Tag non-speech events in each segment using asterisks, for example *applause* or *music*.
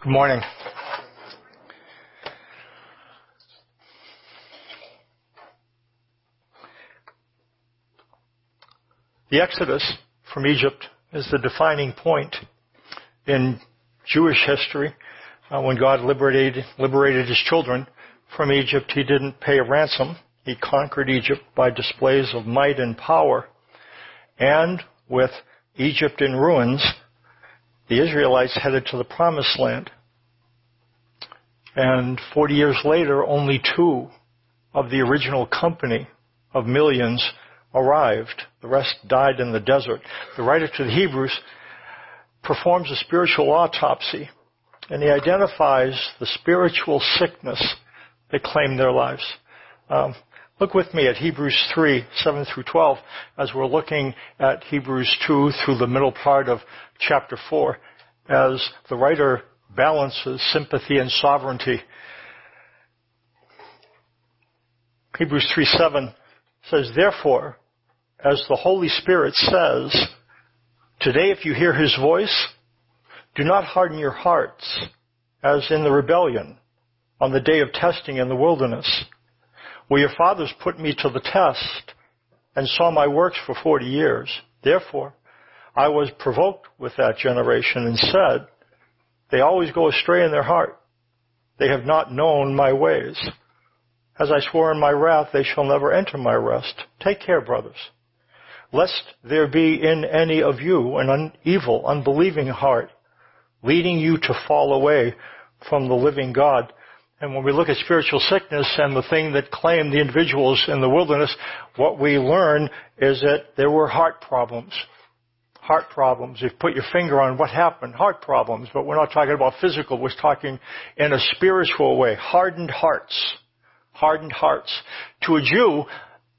Good morning. The Exodus from Egypt is the defining point in Jewish history. Uh, when God liberated, liberated his children from Egypt, he didn't pay a ransom. He conquered Egypt by displays of might and power. And with Egypt in ruins, the Israelites headed to the promised land. And 40 years later, only two of the original company of millions arrived. The rest died in the desert. The writer to the Hebrews performs a spiritual autopsy and he identifies the spiritual sickness that claimed their lives. Um, look with me at Hebrews 3, 7 through 12, as we're looking at Hebrews 2 through the middle part of chapter 4, as the writer balances sympathy and sovereignty. Hebrews 3, 7 says, Therefore, as the Holy Spirit says, Today if you hear His voice, do not harden your hearts as in the rebellion on the day of testing in the wilderness, where your fathers put me to the test and saw my works for forty years. Therefore, I was provoked with that generation and said, They always go astray in their heart. They have not known my ways. As I swore in my wrath, they shall never enter my rest. Take care, brothers lest there be in any of you an evil, unbelieving heart, leading you to fall away from the living God. And when we look at spiritual sickness and the thing that claimed the individuals in the wilderness, what we learn is that there were heart problems. Heart problems. You put your finger on what happened, heart problems, but we're not talking about physical, we're talking in a spiritual way. Hardened hearts. Hardened hearts. To a Jew,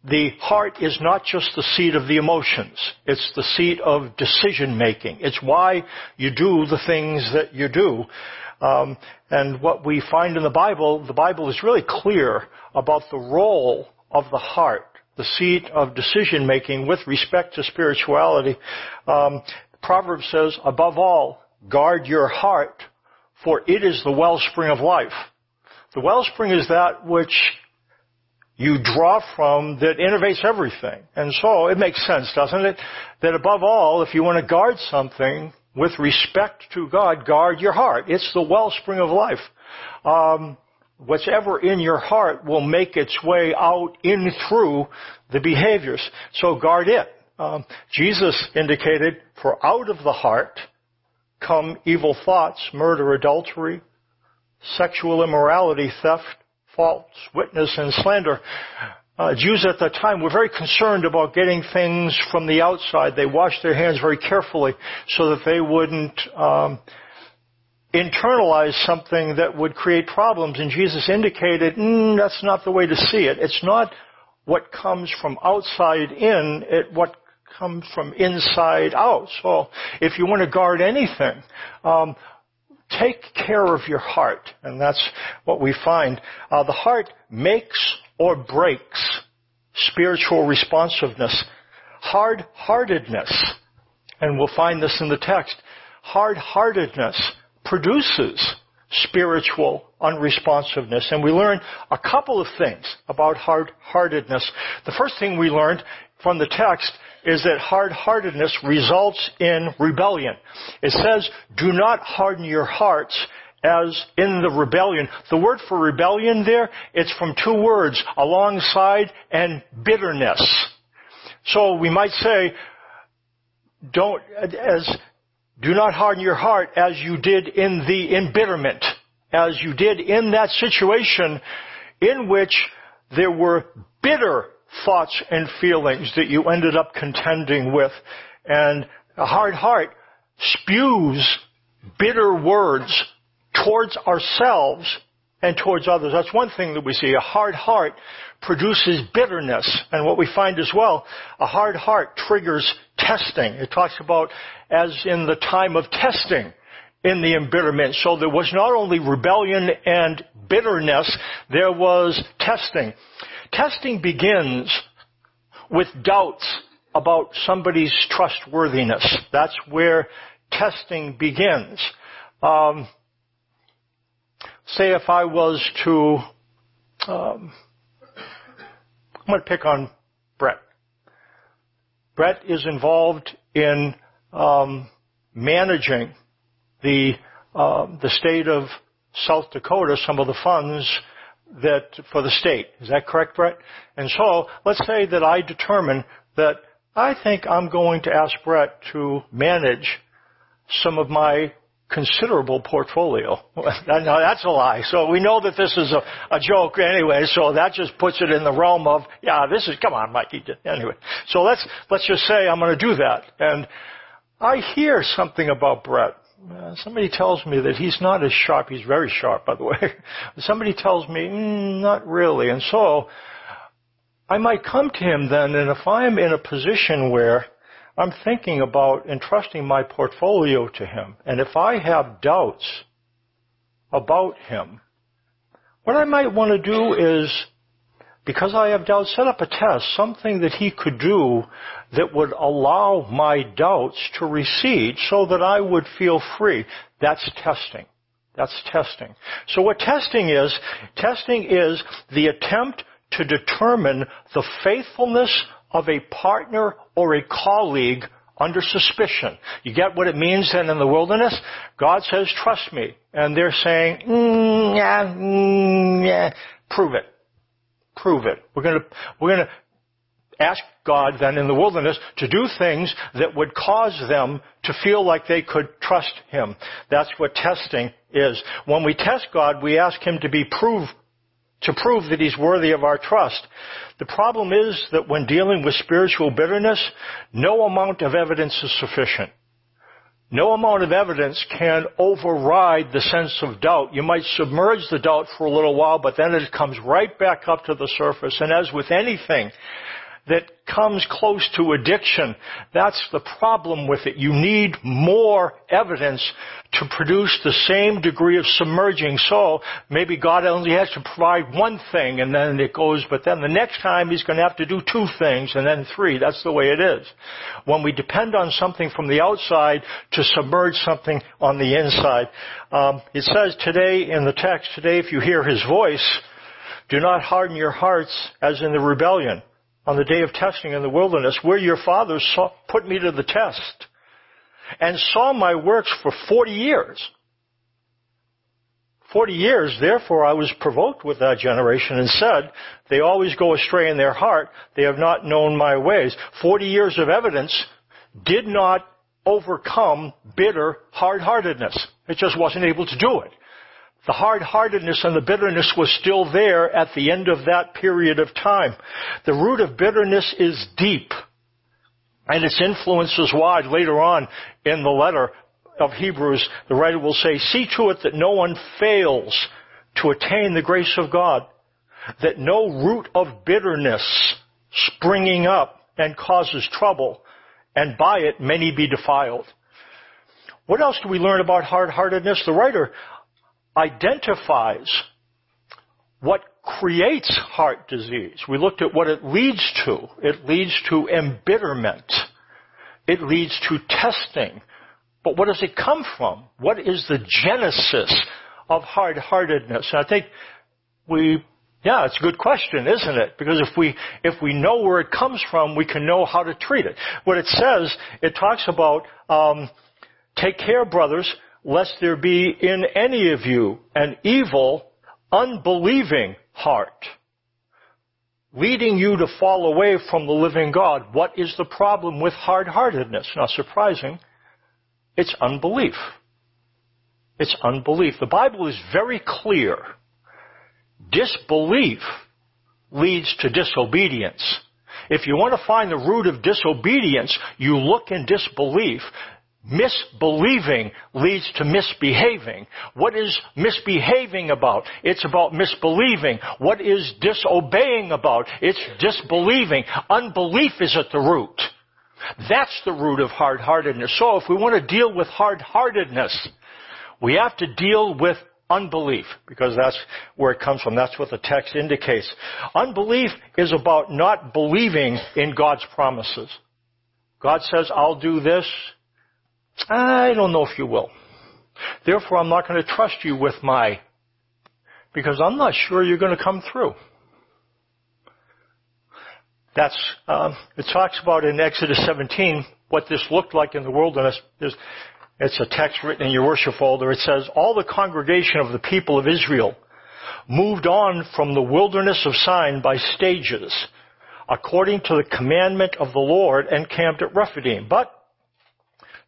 the heart is not just the seat of the emotions. It's the seat of decision making. It's why you do the things that you do. Um, and what we find in the Bible, the Bible is really clear about the role of the heart, the seat of decision making with respect to spirituality. Um, Proverbs says, above all, guard your heart, for it is the wellspring of life. The wellspring is that which you draw from that innovates everything. And so it makes sense, doesn't it? That above all, if you want to guard something with respect to God, guard your heart. It's the wellspring of life. Um, whatever in your heart will make its way out in through the behaviors. So guard it. Um, Jesus indicated, for out of the heart come evil thoughts, murder, adultery, sexual immorality, theft, false witness and slander. Uh, Jews at that time were very concerned about getting things from the outside. They washed their hands very carefully so that they wouldn't um, internalize something that would create problems. And Jesus indicated, mm, that's not the way to see it. It's not what comes from outside in, it what comes from inside out. So if you want to guard anything, um, take care of your heart. And that's what we find. Uh, the heart makes or breaks spiritual responsiveness. Hard-heartedness, and we'll find this in the text, hard-heartedness produces spiritual unresponsiveness. And we learn a couple of things about hard-heartedness. The first thing we learned from the text is that hard-heartedness results in rebellion. It says, do not harden your hearts as in the rebellion. The word for rebellion there, it's from two words, alongside and bitterness. So we might say, don't, as, do not harden your heart as you did in the embitterment, as you did in that situation in which there were bitter thoughts and feelings that you ended up contending with. And a hard heart spews bitter words towards ourselves and towards others. That's one thing that we see. A hard heart produces bitterness. And what we find as well, a hard heart triggers testing. It talks about as in the time of testing in the embitterment. So there was not only rebellion and bitterness, there was testing. Testing begins with doubts about somebody's trustworthiness. That's where testing begins. Um, say if I was to, um, I'm going to pick on Brett. Brett is involved in um, managing the uh, the state of South Dakota, some of the funds that for the state. Is that correct, Brett? And so let's say that I determine that I think I'm going to ask Brett to manage some of my considerable portfolio. *laughs* no, that's a lie. So we know that this is a, a joke anyway, so that just puts it in the realm of, yeah, this is, come on, Mikey. Anyway. So let's, let's just say I'm going to do that. And I hear something about Brett. Uh, somebody tells me that he's not as sharp. He's very sharp, by the way. *laughs* somebody tells me, mm, not really. And so, I might come to him then, and if I'm in a position where I'm thinking about entrusting my portfolio to him, and if I have doubts about him, what I might want to do is, because I have doubts, set up a test, something that he could do that would allow my doubts to recede so that I would feel free. That's testing. That's testing. So what testing is, testing is the attempt to determine the faithfulness of a partner or a colleague under suspicion. You get what it means then in the wilderness? God says, trust me. And they're saying, mm, yeah, mm, yeah, prove it. Prove it. We're gonna, we're gonna ask God then in the wilderness to do things that would cause them to feel like they could trust Him. That's what testing is. When we test God, we ask Him to be proved to prove that he's worthy of our trust. The problem is that when dealing with spiritual bitterness, no amount of evidence is sufficient. No amount of evidence can override the sense of doubt. You might submerge the doubt for a little while, but then it comes right back up to the surface. And as with anything, that comes close to addiction. That's the problem with it. You need more evidence to produce the same degree of submerging. So maybe God only has to provide one thing and then it goes, but then the next time he's going to have to do two things and then three. That's the way it is. When we depend on something from the outside to submerge something on the inside. Um, it says today in the text, today if you hear his voice, do not harden your hearts as in the rebellion on the day of testing in the wilderness, where your fathers saw, put me to the test and saw my works for 40 years. 40 years, therefore I was provoked with that generation and said, they always go astray in their heart, they have not known my ways. 40 years of evidence did not overcome bitter hard-heartedness. It just wasn't able to do it. The hard-heartedness and the bitterness was still there at the end of that period of time. The root of bitterness is deep. And its influence is wide. Later on in the letter of Hebrews, the writer will say, see to it that no one fails to attain the grace of God, that no root of bitterness springing up and causes trouble, and by it many be defiled. What else do we learn about hard-heartedness? The writer identifies what creates heart disease. We looked at what it leads to. It leads to embitterment. It leads to testing. But what does it come from? What is the genesis of hard-heartedness? And I think we, yeah, it's a good question, isn't it? Because if we, if we know where it comes from, we can know how to treat it. What it says, it talks about, um, take care, brothers, lest there be in any of you an evil, unbelieving heart, leading you to fall away from the living God. What is the problem with hard-heartedness? Not surprising. It's unbelief. It's unbelief. The Bible is very clear. Disbelief leads to disobedience. If you want to find the root of disobedience, you look in disbelief. Misbelieving leads to misbehaving. What is misbehaving about? It's about misbelieving. What is disobeying about? It's disbelieving. Unbelief is at the root. That's the root of hard-heartedness. So if we want to deal with hard-heartedness, we have to deal with unbelief because that's where it comes from. That's what the text indicates. Unbelief is about not believing in God's promises. God says, I'll do this. I don't know if you will. Therefore, I'm not going to trust you with my because I'm not sure you're going to come through. That's, um, it talks about in Exodus 17 what this looked like in the wilderness. There's, it's a text written in your worship folder. It says, all the congregation of the people of Israel moved on from the wilderness of Sin by stages, according to the commandment of the Lord, and camped at Rephidim. But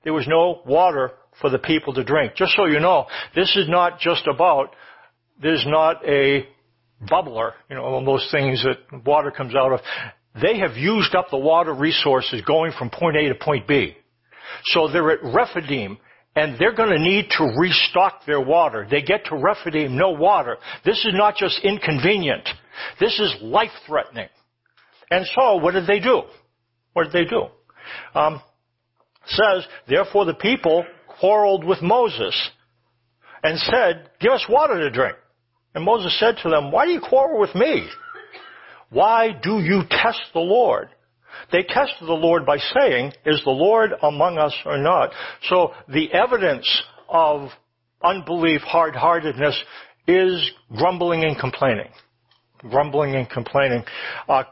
there was no water for the people to drink. Just so you know, this is not just about, there's not a bubbler, you know, of those things that water comes out of. They have used up the water resources going from point A to point B. So they're at Rephidim, and they're going to need to restock their water. They get to Rephidim, no water. This is not just inconvenient. This is life-threatening. And so, what did they do? What did they do? Um, says, therefore the people quarreled with Moses and said, give us water to drink. And Moses said to them, why do you quarrel with me? Why do you test the Lord? They tested the Lord by saying, is the Lord among us or not? So the evidence of unbelief, hard-heartedness, is grumbling and complaining. Grumbling and complaining. Uh,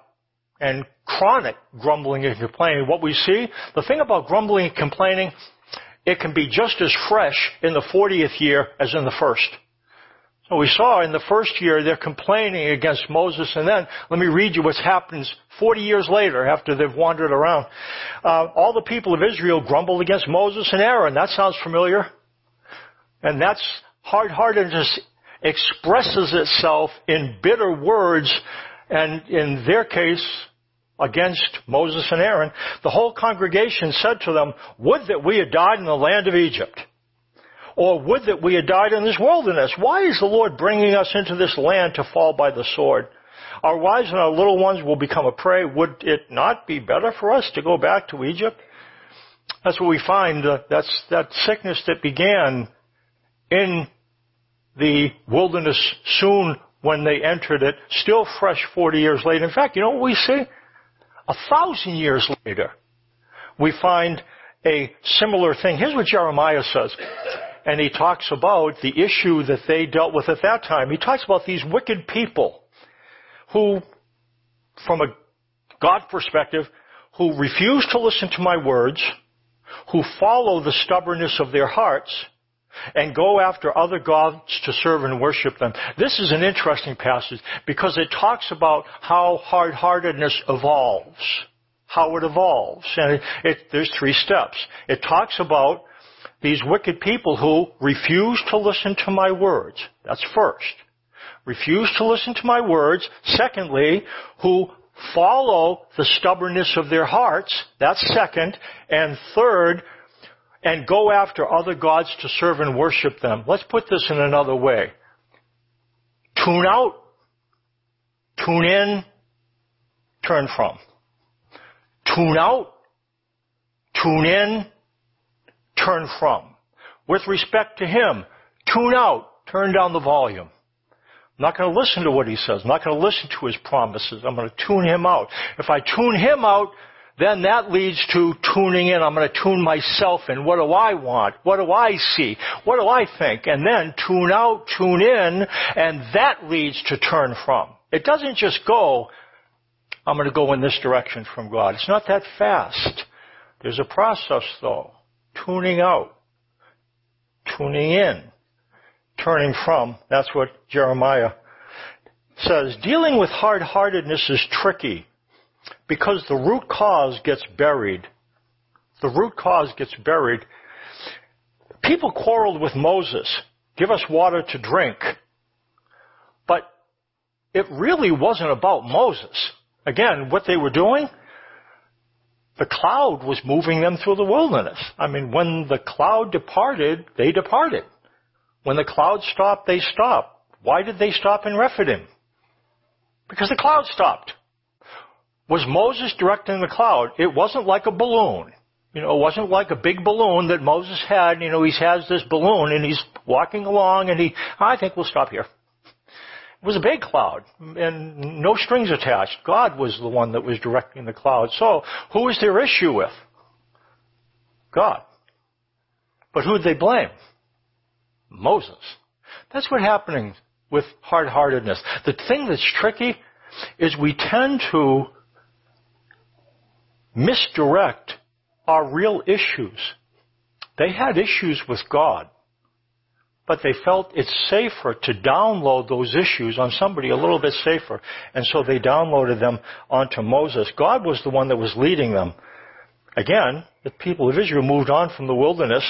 and chronic grumbling and complaining. What we see, the thing about grumbling and complaining, it can be just as fresh in the 40th year as in the first. So we saw in the first year they're complaining against Moses, and then let me read you what happens 40 years later after they've wandered around. Uh, all the people of Israel grumbled against Moses and Aaron. That sounds familiar. And that's hard-heartedness expresses itself in bitter words, and in their case, against Moses and Aaron. The whole congregation said to them, would that we had died in the land of Egypt or would that we had died in this wilderness. Why is the Lord bringing us into this land to fall by the sword? Our wives and our little ones will become a prey. Would it not be better for us to go back to Egypt? That's what we find. Uh, that's that sickness that began in the wilderness soon when they entered it, still fresh 40 years later. In fact, you know what we see? A thousand years later, we find a similar thing. Here's what Jeremiah says and he talks about the issue that they dealt with at that time. He talks about these wicked people who, from a God perspective, who refuse to listen to my words, who follow the stubbornness of their hearts, and go after other gods to serve and worship them. This is an interesting passage because it talks about how hard-heartedness evolves. How it evolves. And it, it, there's three steps. It talks about these wicked people who refuse to listen to my words. That's first. Refuse to listen to my words. Secondly, who follow the stubbornness of their hearts. That's second. And third, and go after other gods to serve and worship them. Let's put this in another way. Tune out, tune in, turn from. Tune out, tune in, turn from. With respect to him, tune out, turn down the volume. I'm not going to listen to what he says. I'm not going to listen to his promises. I'm going to tune him out. If I tune him out, then that leads to tuning in. I'm going to tune myself in. What do I want? What do I see? What do I think? And then tune out, tune in, and that leads to turn from. It doesn't just go, I'm going to go in this direction from God. It's not that fast. There's a process though tuning out, tuning in, turning from. That's what Jeremiah says. Dealing with hard-heartedness is tricky because the root cause gets buried. The root cause gets buried. People quarreled with Moses. Give us water to drink. But it really wasn't about Moses. Again, what they were doing, the cloud was moving them through the wilderness. I mean, when the cloud departed, they departed. When the cloud stopped, they stopped. Why did they stop in Rephidim? Because the cloud stopped. Was Moses directing the cloud? It wasn't like a balloon. You know, it wasn't like a big balloon that Moses had. You know, he has this balloon and he's walking along and he, I think we'll stop here. It was a big cloud and no strings attached. God was the one that was directing the cloud. So, who was their issue with? God. But who did they blame? Moses. That's what happening with hard-heartedness. The thing that's tricky is we tend to misdirect our real issues. They had issues with God, but they felt it's safer to download those issues on somebody a little bit safer, and so they downloaded them onto Moses. God was the one that was leading them. Again, the people of Israel moved on from the wilderness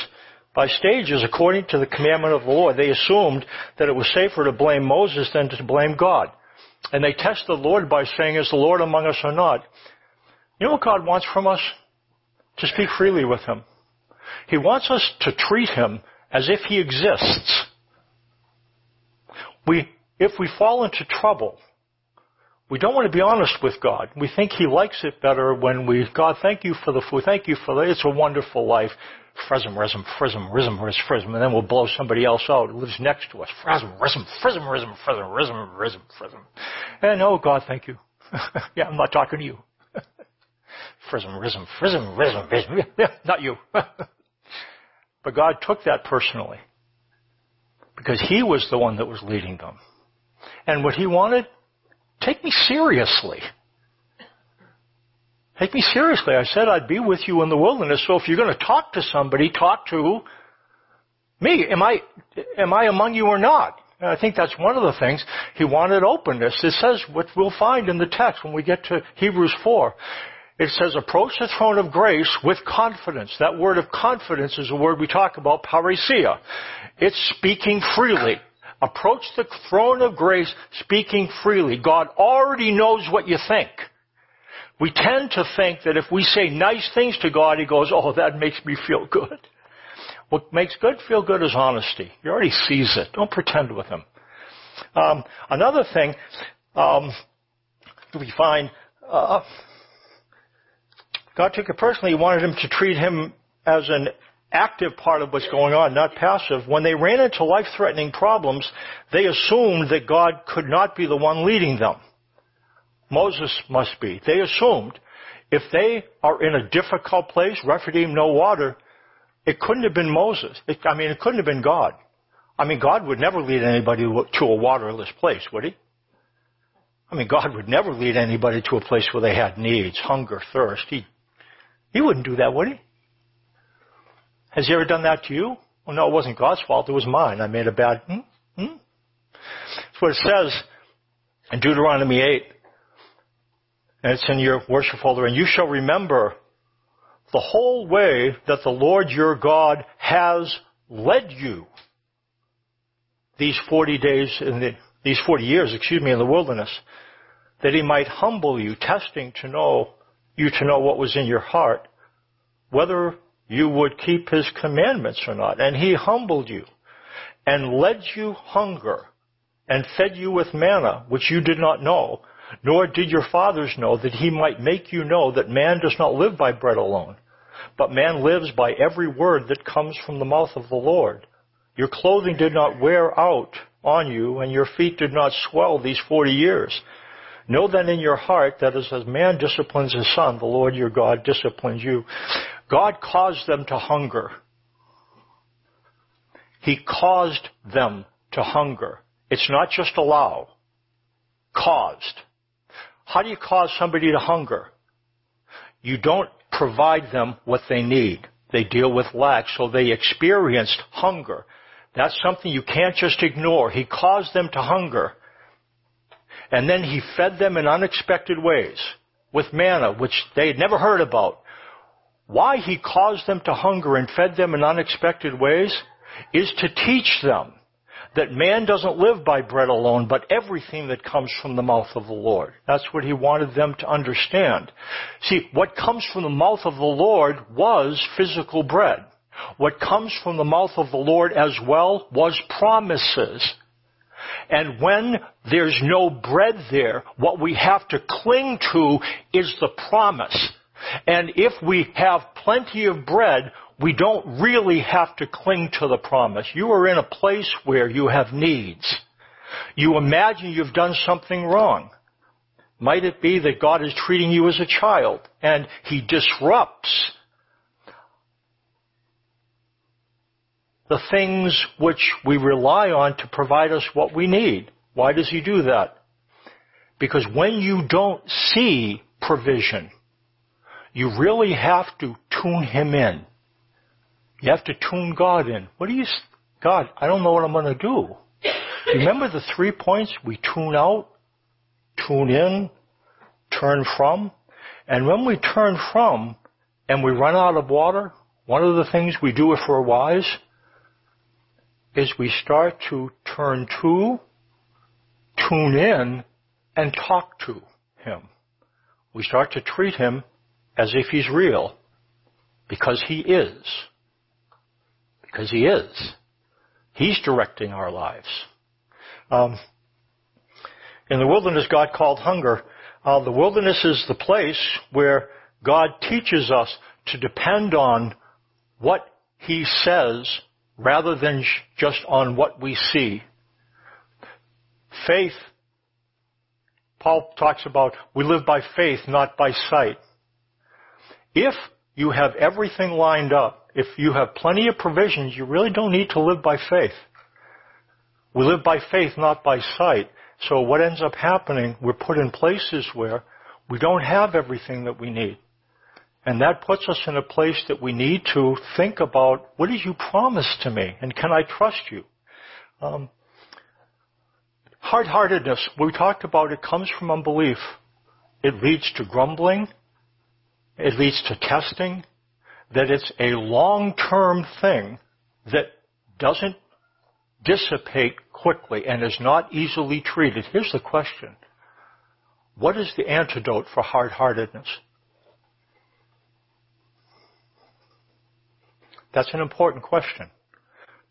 by stages according to the commandment of the Lord. They assumed that it was safer to blame Moses than to blame God. And they tested the Lord by saying, is the Lord among us or not? You know what God wants from us? To speak freely with Him. He wants us to treat Him as if He exists. We, if we fall into trouble, we don't want to be honest with God. We think He likes it better when we, God, thank you for the food, thank you for the, it's a wonderful life. Frism, rism, frism, rism, rism, frism, and then we'll blow somebody else out who lives next to us. Frism, rism, frism, rism, frism, rism, rism, frism. And oh God, thank you. *laughs* yeah, I'm not talking to you. Frism, rism, frism, rism, rism. *laughs* Not you. *laughs* but God took that personally. Because He was the one that was leading them. And what He wanted, take me seriously. Take me seriously. I said I'd be with you in the wilderness, so if you're going to talk to somebody, talk to me. Am I, am I among you or not? And I think that's one of the things. He wanted openness. It says what we'll find in the text when we get to Hebrews 4. It says, approach the throne of grace with confidence. That word of confidence is a word we talk about, parrhesia. It's speaking freely. Approach the throne of grace speaking freely. God already knows what you think. We tend to think that if we say nice things to God, He goes, oh, that makes me feel good. What makes good feel good is honesty. He already sees it. Don't pretend with Him. Um, another thing um, we find, uh, God took it personally. He wanted him to treat him as an active part of what's going on, not passive. When they ran into life-threatening problems, they assumed that God could not be the one leading them. Moses must be. They assumed if they are in a difficult place, Rephidim, no water, it couldn't have been Moses. It, I mean, it couldn't have been God. I mean, God would never lead anybody to a waterless place, would he? I mean, God would never lead anybody to a place where they had needs, hunger, thirst. He, he wouldn't do that, would he? Has he ever done that to you? Well, no, it wasn't God's fault. It was mine. I made a bad, hmm? Hmm? That's what it says in Deuteronomy 8. And it's in your worship folder. And you shall remember the whole way that the Lord your God has led you these 40 days in the, these 40 years, excuse me, in the wilderness, that he might humble you, testing to know you to know what was in your heart, whether you would keep his commandments or not. And he humbled you and led you hunger and fed you with manna, which you did not know, nor did your fathers know that he might make you know that man does not live by bread alone, but man lives by every word that comes from the mouth of the Lord. Your clothing did not wear out on you, and your feet did not swell these forty years. Know then in your heart that as a man disciplines his son, the Lord your God disciplines you. God caused them to hunger. He caused them to hunger. It's not just allow. Caused. How do you cause somebody to hunger? You don't provide them what they need. They deal with lack, so they experienced hunger. That's something you can't just ignore. He caused them to hunger. And then he fed them in unexpected ways with manna, which they had never heard about. Why he caused them to hunger and fed them in unexpected ways is to teach them that man doesn't live by bread alone, but everything that comes from the mouth of the Lord. That's what he wanted them to understand. See, what comes from the mouth of the Lord was physical bread. What comes from the mouth of the Lord as well was promises. And when there's no bread there, what we have to cling to is the promise. And if we have plenty of bread, we don't really have to cling to the promise. You are in a place where you have needs. You imagine you've done something wrong. Might it be that God is treating you as a child and He disrupts the things which we rely on to provide us what we need. Why does He do that? Because when you don't see provision, you really have to tune Him in. You have to tune God in. What do you, God, I don't know what I'm going to do. Remember the three points? We tune out, tune in, turn from. And when we turn from and we run out of water, one of the things we do if we're wise is we start to turn to, tune in, and talk to Him. We start to treat Him as if He's real. Because He is. Because He is. He's directing our lives. Um, in the wilderness, God called hunger. Uh, the wilderness is the place where God teaches us to depend on what He says rather than just on what we see. Faith, Paul talks about, we live by faith, not by sight. If you have everything lined up, if you have plenty of provisions, you really don't need to live by faith. We live by faith, not by sight. So what ends up happening, we're put in places where we don't have everything that we need. And that puts us in a place that we need to think about, what did you promise to me? And can I trust you? Um, hard-heartedness, we talked about it comes from unbelief. It leads to grumbling. It leads to testing. That it's a long-term thing that doesn't dissipate quickly and is not easily treated. Here's the question. What is the antidote for hard-heartedness? That's an important question.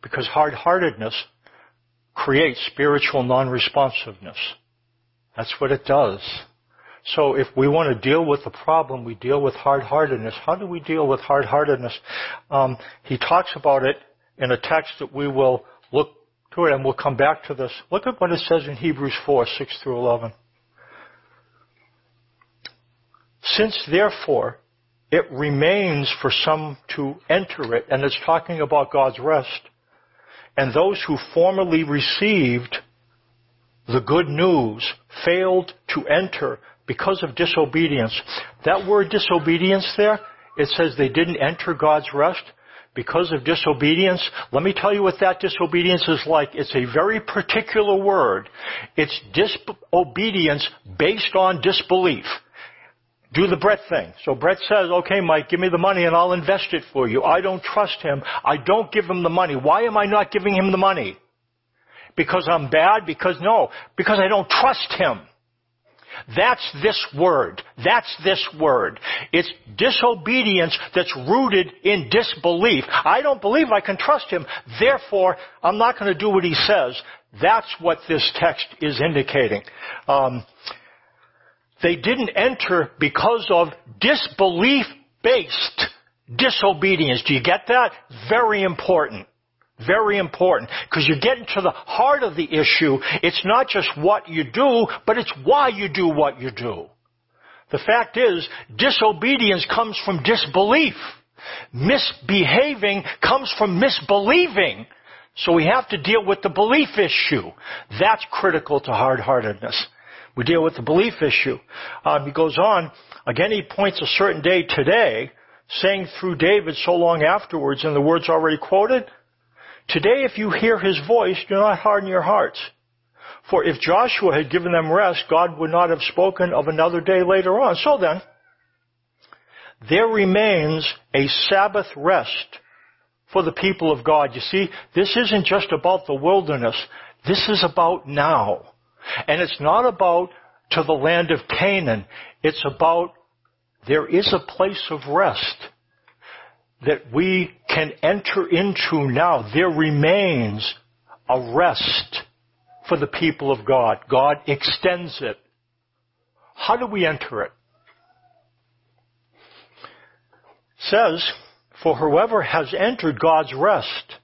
Because hard-heartedness creates spiritual non-responsiveness. That's what it does. So if we want to deal with the problem, we deal with hard-heartedness. How do we deal with hard-heartedness? Um, he talks about it in a text that we will look to it, and we'll come back to this. Look at what it says in Hebrews 4, 6 through 11. Since therefore it remains for some to enter it, and it's talking about God's rest, and those who formerly received the good news failed to enter because of disobedience. That word disobedience there, it says they didn't enter God's rest because of disobedience. Let me tell you what that disobedience is like. It's a very particular word. It's disobedience based on disbelief. Do the Brett thing. So Brett says, okay, Mike, give me the money and I'll invest it for you. I don't trust him. I don't give him the money. Why am I not giving him the money? Because I'm bad? Because no. Because I don't trust him. That's this word. That's this word. It's disobedience that's rooted in disbelief. I don't believe I can trust him. Therefore, I'm not going to do what he says. That's what this text is indicating. Um, they didn't enter because of disbelief-based disobedience. Do you get that? Very important. Very important. Because you're getting to the heart of the issue. It's not just what you do, but it's why you do what you do. The fact is, disobedience comes from disbelief. Misbehaving comes from misbelieving. So we have to deal with the belief issue. That's critical to hard-heartedness. We deal with the belief issue. Um, he goes on, again he points a certain day today, saying through David so long afterwards in the words already quoted, Today if you hear his voice, do not harden your hearts. For if Joshua had given them rest, God would not have spoken of another day later on. So then, there remains a Sabbath rest for the people of God. You see, this isn't just about the wilderness. This is about now. And it's not about to the land of Canaan. It's about there is a place of rest that we can enter into now. There remains a rest for the people of God. God extends it. How do we enter it? it says, for whoever has entered God's rest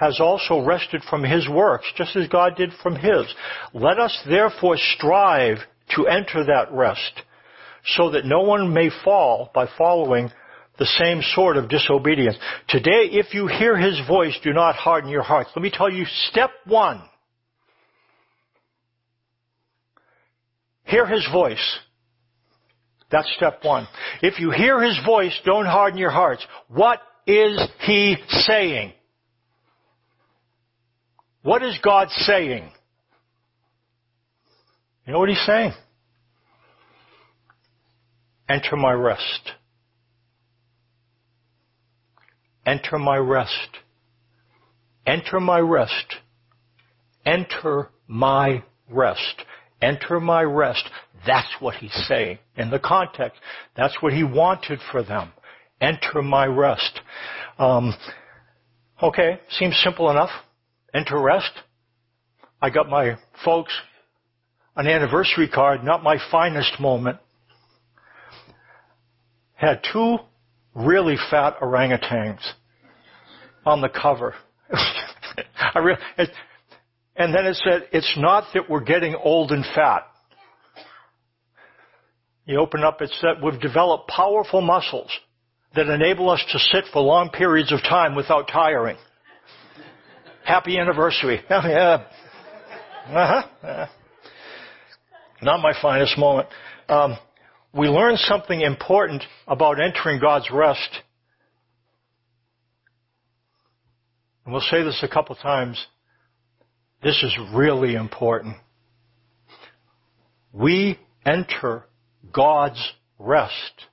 has also rested from his works, just as God did from his. Let us therefore strive to enter that rest, so that no one may fall by following the same sort of disobedience. Today, if you hear his voice, do not harden your hearts. Let me tell you step one. Hear his voice. That's step one. If you hear his voice, don't harden your hearts. What is he saying? What is God saying? You know what he's saying? Enter my rest. Enter my rest. Enter my rest. Enter my rest. Enter my rest. That's what he's saying. In the context, that's what he wanted for them. Enter my rest. Um, okay, seems simple enough. Enter rest. I got my folks an anniversary card, not my finest moment. Had two really fat orangutans on the cover. *laughs* re- it, and then it said, it's not that we're getting old and fat. You open up, it said, we've developed powerful muscles that enable us to sit for long periods of time without tiring. Happy anniversary. *laughs* yeah. Uh-huh. Uh-huh. Not my finest moment. Um, we learn something important about entering God's rest. And we'll say this a couple times. This is really important. We enter God's rest.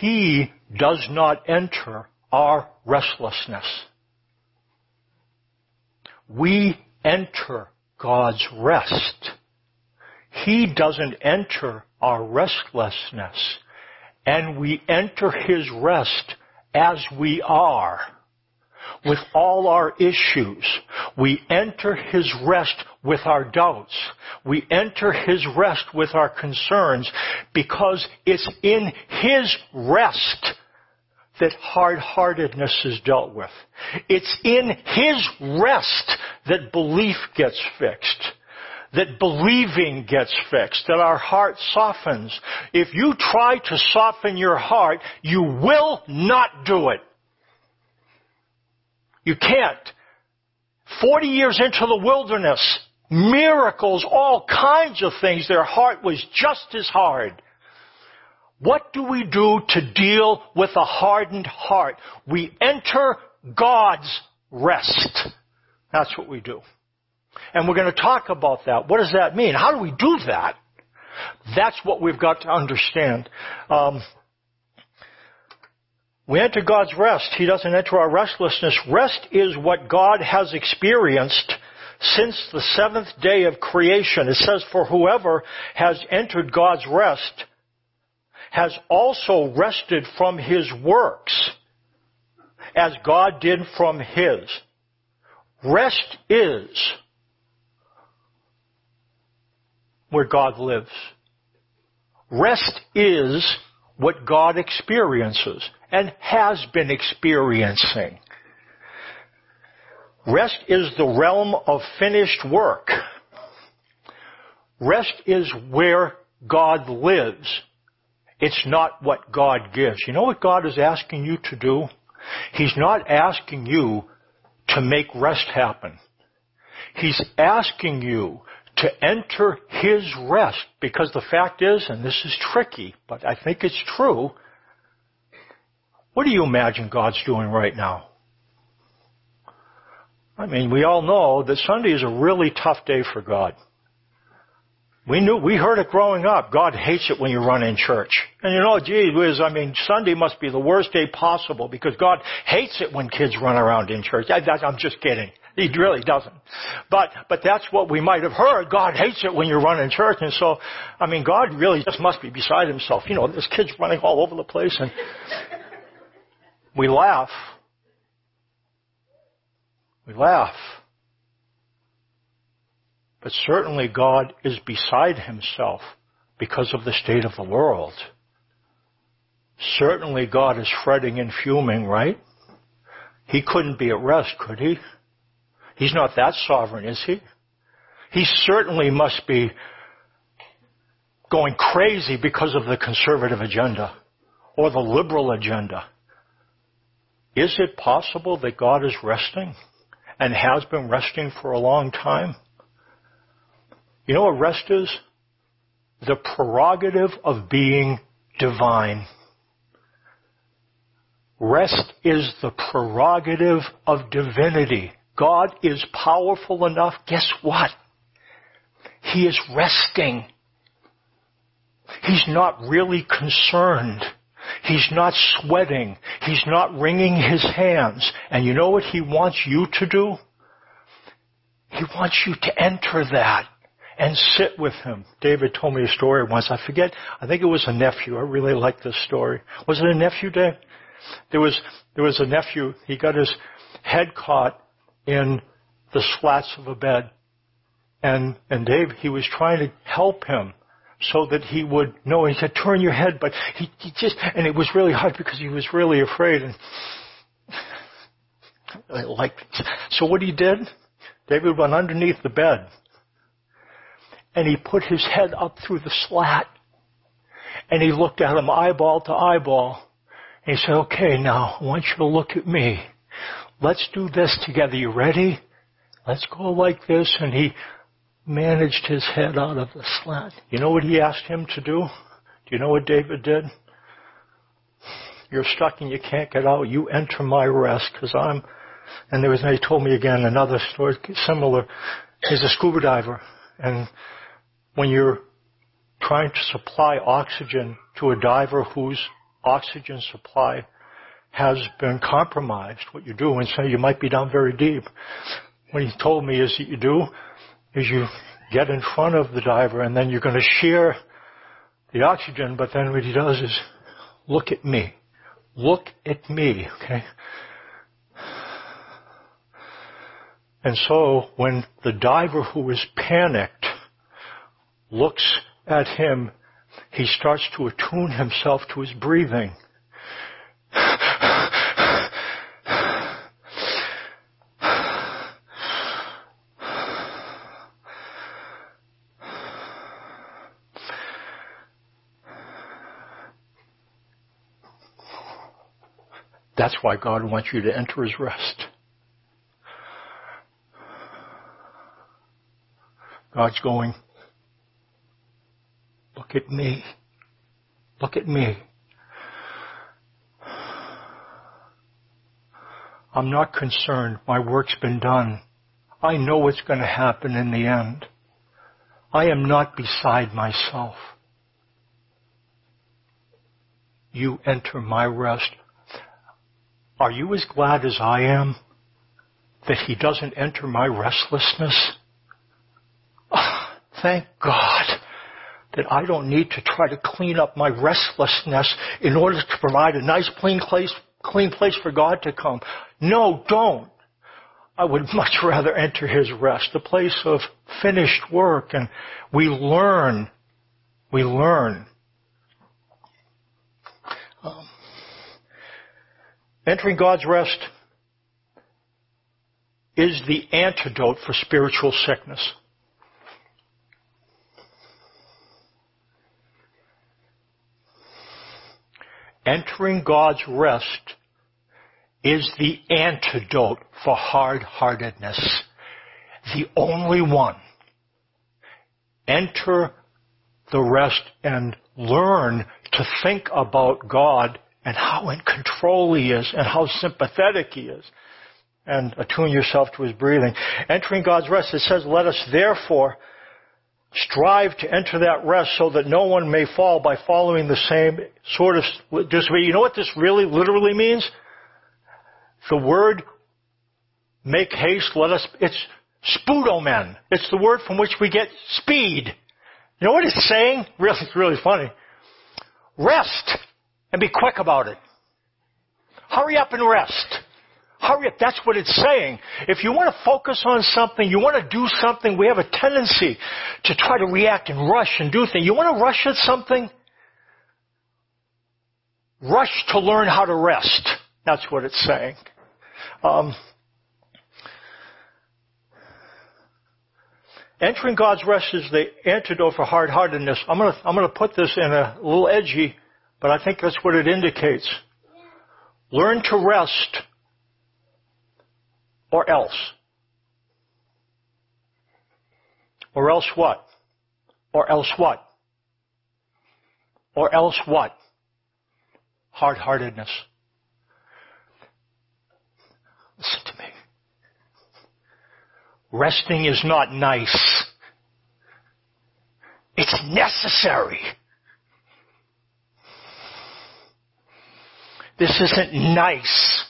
He does not enter our restlessness. We enter God's rest. He doesn't enter our restlessness. And we enter His rest as we are with all our issues. We enter His rest with our doubts. We enter His rest with our concerns because it's in His rest that hard-heartedness is dealt with. It's in His rest that belief gets fixed that believing gets fixed, that our heart softens. If you try to soften your heart, you will not do it. You can't. Forty years into the wilderness, miracles, all kinds of things, their heart was just as hard. What do we do to deal with a hardened heart? We enter God's rest. That's what we do. And we're going to talk about that. What does that mean? How do we do that? That's what we've got to understand. Um, we enter God's rest. He doesn't enter our restlessness. Rest is what God has experienced since the seventh day of creation. It says, for whoever has entered God's rest has also rested from his works as God did from his. Rest is where God lives. Rest is what God experiences and has been experiencing. Rest is the realm of finished work. Rest is where God lives. It's not what God gives. You know what God is asking you to do? He's not asking you to make rest happen. He's asking you to enter His rest because the fact is, and this is tricky, but I think it's true, what do you imagine God's doing right now? I mean, we all know that Sunday is a really tough day for God. We knew, we heard it growing up. God hates it when you run in church. And you know, gee whiz, I mean, Sunday must be the worst day possible because God hates it when kids run around in church. I, I'm just kidding. He really doesn't. But, but that's what we might have heard. God hates it when you run in church. And so, I mean, God really just must be beside himself. You know, there's kids running all over the place and we laugh. We laugh. But certainly God is beside himself because of the state of the world. Certainly God is fretting and fuming, right? He couldn't be at rest, could he? He's not that sovereign, is he? He certainly must be going crazy because of the conservative agenda. or the liberal agenda. Is it possible that God is resting and has been resting for a long time? You know what rest is? The prerogative of being divine. Rest is the prerogative of divinity. God is powerful enough. Guess what? He is resting. He's not really concerned. He's not sweating. He's not wringing his hands. And you know what he wants you to do? He wants you to enter that and sit with him. David told me a story once. I forget. I think it was a nephew. I really like this story. Was it a nephew, Dave? There was, there was a nephew. He got his head caught in the slats of a bed. And, and Dave, he was trying to help him so that he would know. He said, turn your head, but he, he just, and it was really hard because he was really afraid. And *laughs* I like, so what he did, David went underneath the bed and he put his head up through the slat and he looked at him eyeball to eyeball. And he said, okay, now I want you to look at me. Let's do this together. You ready? Let's go like this. And he managed his head out of the slat. You know what he asked him to do? Do you know what David did? You're stuck and you can't get out. You enter my rest because I'm, and there was, and he told me again another story similar. He's a scuba diver and when you're trying to supply oxygen to a diver whose oxygen supply has been compromised, what you do, and say you might be down very deep. What he told me is that you do is you get in front of the diver and then you're going to share the oxygen, but then what he does is look at me. Look at me, okay? And so when the diver who is panicked looks at him, he starts to attune himself to his breathing. That's why God wants you to enter His rest. God's going, look at me. Look at me. I'm not concerned. My work's been done. I know what's going to happen in the end. I am not beside myself. You enter my rest. Are you as glad as I am that he doesn't enter my restlessness? Oh, thank God that I don't need to try to clean up my restlessness in order to provide a nice clean place, clean place for God to come. No, don't. I would *laughs* much rather enter His rest, the place of finished work, and we learn, we learn um, Entering God's rest is the antidote for spiritual sickness. Entering God's rest is the antidote for hard-heartedness. The only one. Enter the rest and learn to think about God and how in control he is and how sympathetic he is. And attune yourself to his breathing. Entering God's rest, it says, let us therefore strive to enter that rest so that no one may fall by following the same sort of disobedience. You know what this really literally means? The word make haste, let us, it's spudomen. It's the word from which we get speed. You know what it's saying? *laughs* Really, it's really funny. Rest and be quick about it. Hurry up and rest. Hurry up. That's what it's saying. If you want to focus on something, you want to do something, we have a tendency to try to react and rush and do things. You want to rush at something? Rush to learn how to rest. That's what it's saying. Um, entering God's rest is the antidote for hard-heartedness. I'm going to I'm going to put this in a little edgy but I think that's what it indicates. Learn to rest or else. Or else what? Or else what? Or else what? Hard-heartedness. Listen to me. Resting is not nice. It's necessary. This isn't nice.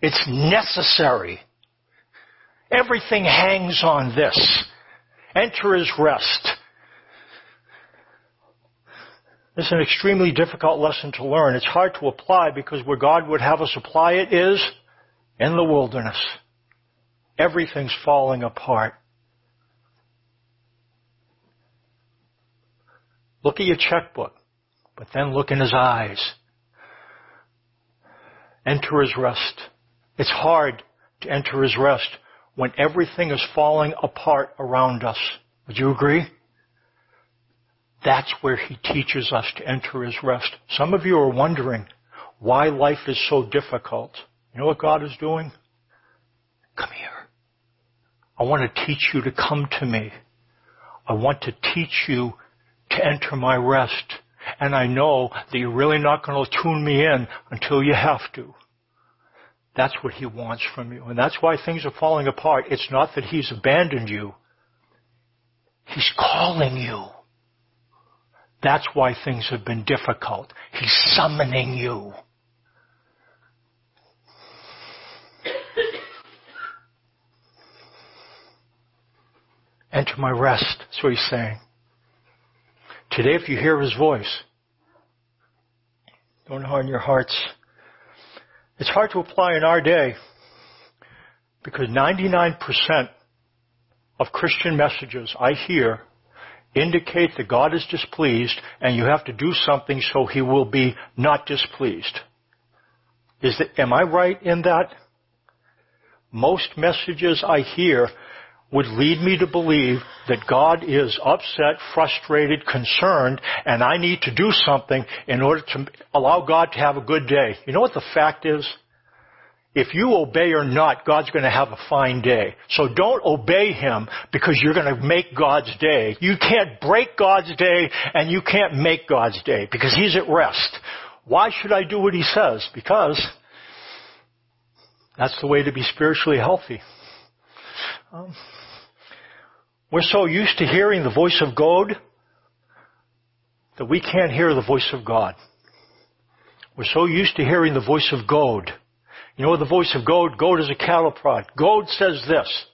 It's necessary. Everything hangs on this. Enter his rest. This is an extremely difficult lesson to learn. It's hard to apply because where God would have us apply it is in the wilderness. Everything's falling apart. Look at your checkbook, but then look in his eyes. Enter his rest. It's hard to enter his rest when everything is falling apart around us. Would you agree? That's where he teaches us to enter his rest. Some of you are wondering why life is so difficult. You know what God is doing? Come here. I want to teach you to come to me. I want to teach you to enter my rest. And I know that you're really not going to tune me in until you have to. That's what he wants from you. And that's why things are falling apart. It's not that he's abandoned you. He's calling you. That's why things have been difficult. He's summoning you. Enter my rest. That's what he's saying. Today, if you hear his voice, don't harden your hearts. It's hard to apply in our day because 99% of Christian messages I hear indicate that God is displeased and you have to do something so he will be not displeased. Is that, am I right in that? Most messages I hear would lead me to believe that God is upset, frustrated, concerned, and I need to do something in order to allow God to have a good day. You know what the fact is? If you obey or not, God's going to have a fine day. So don't obey Him because you're going to make God's day. You can't break God's day and you can't make God's day because He's at rest. Why should I do what He says? Because that's the way to be spiritually healthy. Um, we're so used to hearing the voice of God that we can't hear the voice of God. We're so used to hearing the voice of God you know what the voice of God? God is a cattle prod. God says this.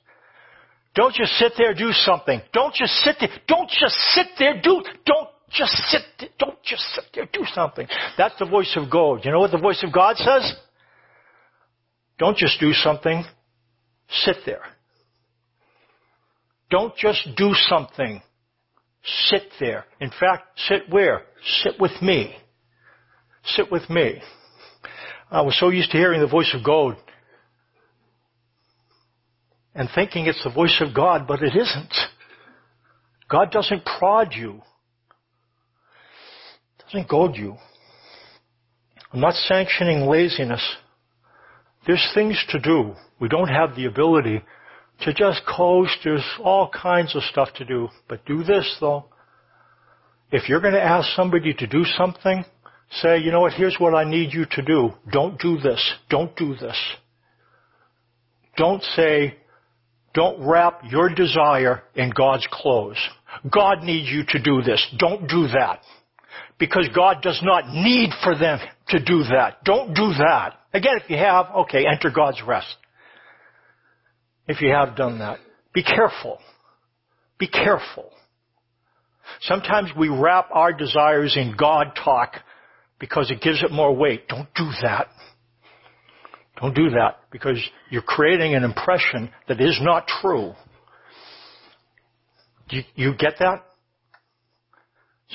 Don't just sit there, do something. Don't just sit there. Don't just sit there, do, don't just sit there, don't just sit there, do something. That's the voice of God. You know what the voice of God says? Don't just do something. Sit there. Don't just do something. Sit there. In fact, sit where? Sit with me. Sit with me. I was so used to hearing the voice of God and thinking it's the voice of God, but it isn't. God doesn't prod you. Doesn't goad you. I'm not sanctioning laziness. There's things to do. We don't have the ability to just coast. There's all kinds of stuff to do. But do this though. If you're going to ask somebody to do something, Say, you know what, here's what I need you to do. Don't do this. Don't do this. Don't say, don't wrap your desire in God's clothes. God needs you to do this. Don't do that. Because God does not need for them to do that. Don't do that. Again, if you have, okay, enter God's rest. If you have done that. Be careful. Be careful. Sometimes we wrap our desires in God talk because it gives it more weight. Don't do that. Don't do that because you're creating an impression that is not true. You, you get that?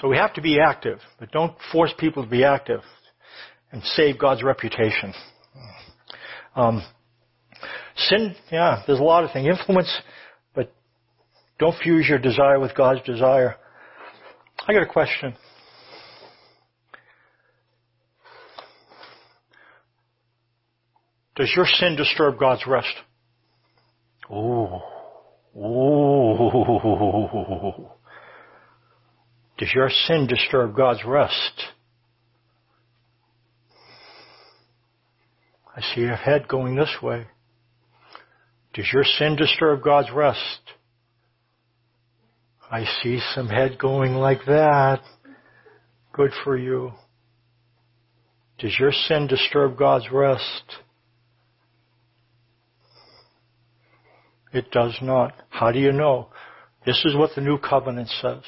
So we have to be active, but don't force people to be active and save God's reputation. Um, Sin, yeah, there's a lot of things. Influence, but don't fuse your desire with God's desire. I got a question. Does your sin disturb God's rest? Ooh. Ooh. Does your sin disturb God's rest? I see your head going this way. Does your sin disturb God's rest? I see some head going like that. Good for you. Does your sin disturb God's rest? It does not. How do you know? This is what the new covenant says.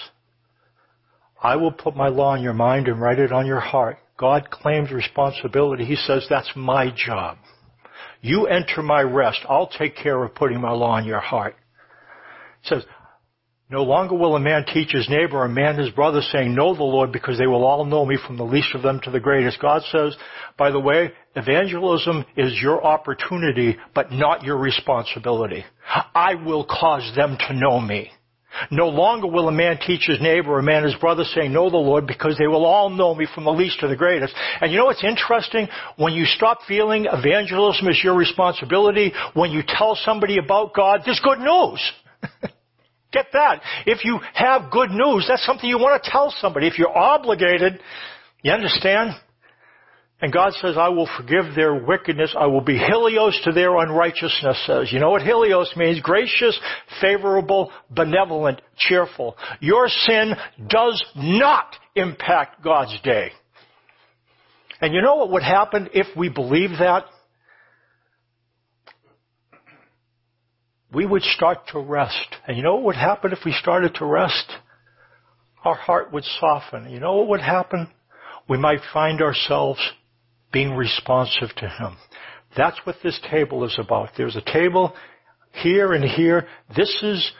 I will put my law in your mind and write it on your heart. God claims responsibility. He says, that's my job. You enter my rest. I'll take care of putting my law in your heart. He says, no longer will a man teach his neighbor or a man his brother saying, know the Lord because they will all know me from the least of them to the greatest. God says, by the way, evangelism is your opportunity, but not your responsibility. I will cause them to know me. No longer will a man teach his neighbor or a man his brother saying, know the Lord, because they will all know me from the least to the greatest. And you know what's interesting? When you stop feeling evangelism is your responsibility, when you tell somebody about God, there's good news. *laughs* Get that. If you have good news, that's something you want to tell somebody. If you're obligated, you understand? And God says, I will forgive their wickedness. I will be hileos to their unrighteousness says. You know what hileos means? Gracious, favorable, benevolent, cheerful. Your sin does not impact God's day. And you know what would happen if we believe that? We would start to rest. And you know what would happen if we started to rest? Our heart would soften. You know what would happen? We might find ourselves being responsive to Him. That's what this table is about. There's a table here and here. This is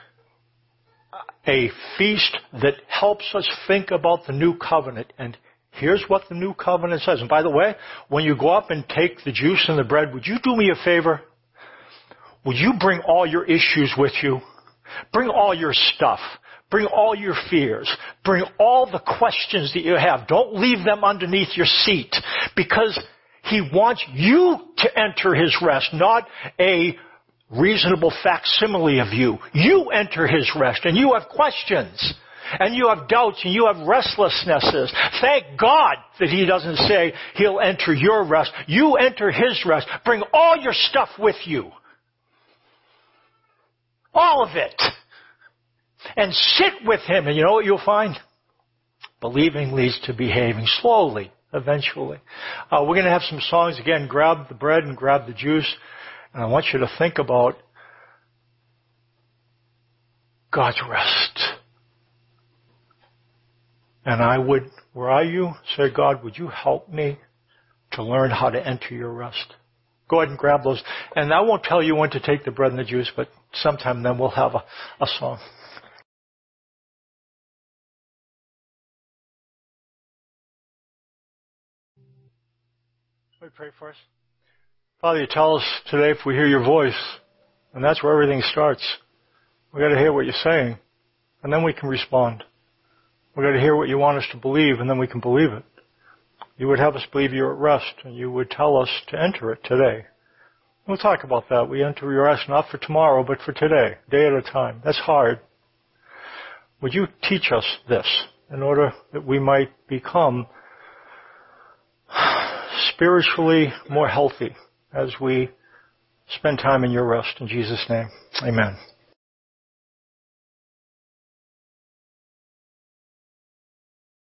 a feast that helps us think about the new covenant. And here's what the new covenant says. And by the way, when you go up and take the juice and the bread, would you do me a favor? Would you bring all your issues with you? Bring all your stuff. Bring all your fears. Bring all the questions that you have. Don't leave them underneath your seat because He wants you to enter His rest, not a reasonable facsimile of you. You enter His rest and you have questions. And you have doubts and you have restlessnesses. Thank God that He doesn't say He'll enter your rest. You enter His rest. Bring all your stuff with you. All of it and sit with Him. And you know what you'll find? Believing leads to behaving slowly, eventually. Uh, we're going to have some songs. Again, grab the bread and grab the juice. And I want you to think about God's rest. And I would, where are you? Say, God, would you help me to learn how to enter your rest? Go ahead and grab those. And I won't tell you when to take the bread and the juice, but sometime then we'll have a, a song. Pray for us. Father, you tell us today if we hear your voice, and that's where everything starts. We gotta hear what you're saying, and then we can respond. We gotta hear what you want us to believe, and then we can believe it. You would have us believe you're at rest, and you would tell us to enter it today. We'll talk about that. We enter your rest not for tomorrow, but for today, day at a time. That's hard. Would you teach us this in order that we might become spiritually more healthy as we spend time in your rest. In Jesus' name, amen.